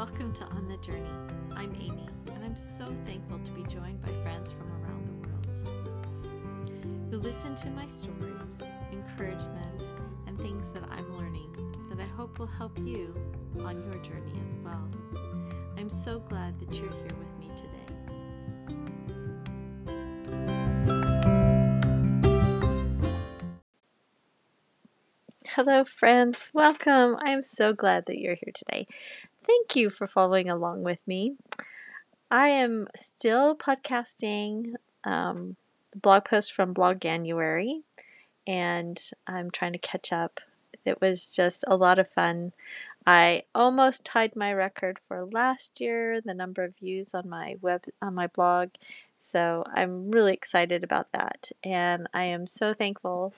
the Journey. I'm Amy, and I'm so thankful to be joined by friends from around the world who listen to my stories, encouragement, and things that I'm learning that I hope will help you on your journey as well. I'm so glad that you're here with me today. Hello, friends. Welcome. I am so glad that you're here today. Thank you for following along with me. I am still podcasting um, blog post from Bloganuary, and I'm trying to catch up. It was just a lot of fun. I almost tied my record for last year, the number of views on my web on my blog. So I'm really excited about that, and I am so thankful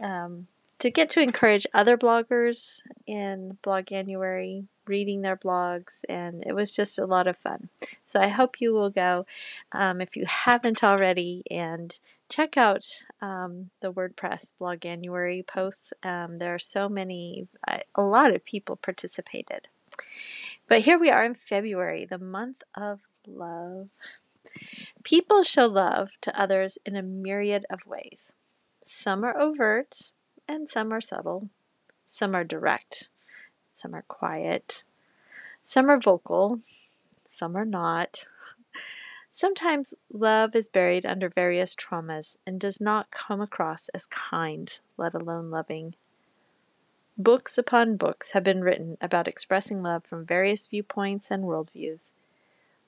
um, to get to encourage other bloggers in Bloganuary reading their blogs, and it was just a lot of fun. So I hope you will go um, if you haven't already and check out um, the WordPress Bloganuary posts. Um, there are so many, a lot of people participated. But here we are in February, the month of love. People show love to others in a myriad of ways. Some are overt and some are subtle. Some are direct some are quiet, some are vocal, some are not. Sometimes love is buried under various traumas and does not come across as kind, let alone loving. Books upon books have been written about expressing love from various viewpoints and worldviews.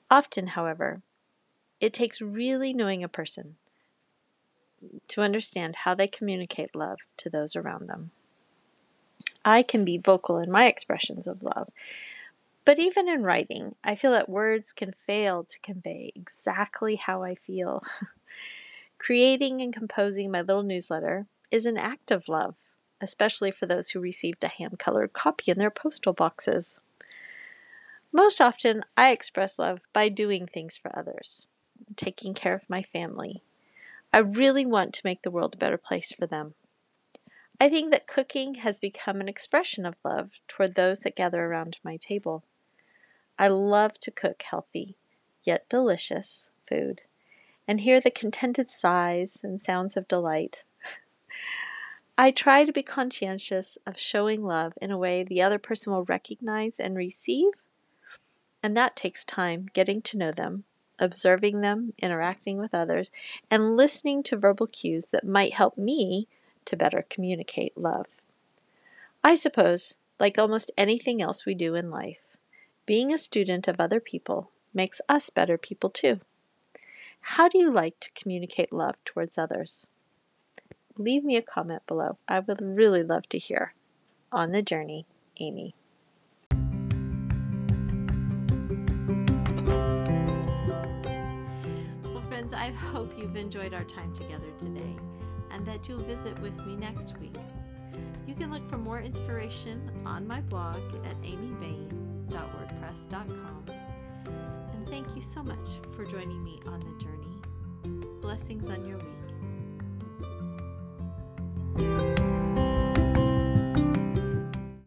Often, however, it takes really knowing a person to understand how they communicate love to those around them. I can be vocal in my expressions of love. But even in writing, I feel that words can fail to convey exactly how I feel. Creating and composing my little newsletter is an act of love, especially for those who received a hand colored copy in their postal boxes. Most often, I express love by doing things for others, taking care of my family. I really want to make the world a better place for them. I think that cooking has become an expression of love toward those that gather around my table. I love to cook healthy, yet delicious food, and hear the contented sighs and sounds of delight. I try to be conscientious of showing love in a way the other person will recognize and receive, and that takes time getting to know them, observing them, interacting with others, and listening to verbal cues that might help me to better communicate love. I suppose, like almost anything else we do in life, being a student of other people makes us better people too. How do you like to communicate love towards others? Leave me a comment below. I would really love to hear. On the journey, Amy. Well, friends, I hope you've enjoyed our time together today and that you'll visit with me next week. You can look for more inspiration on my blog at amybain.wordpress.com. And thank you so much for joining me on the journey. Blessings on your week.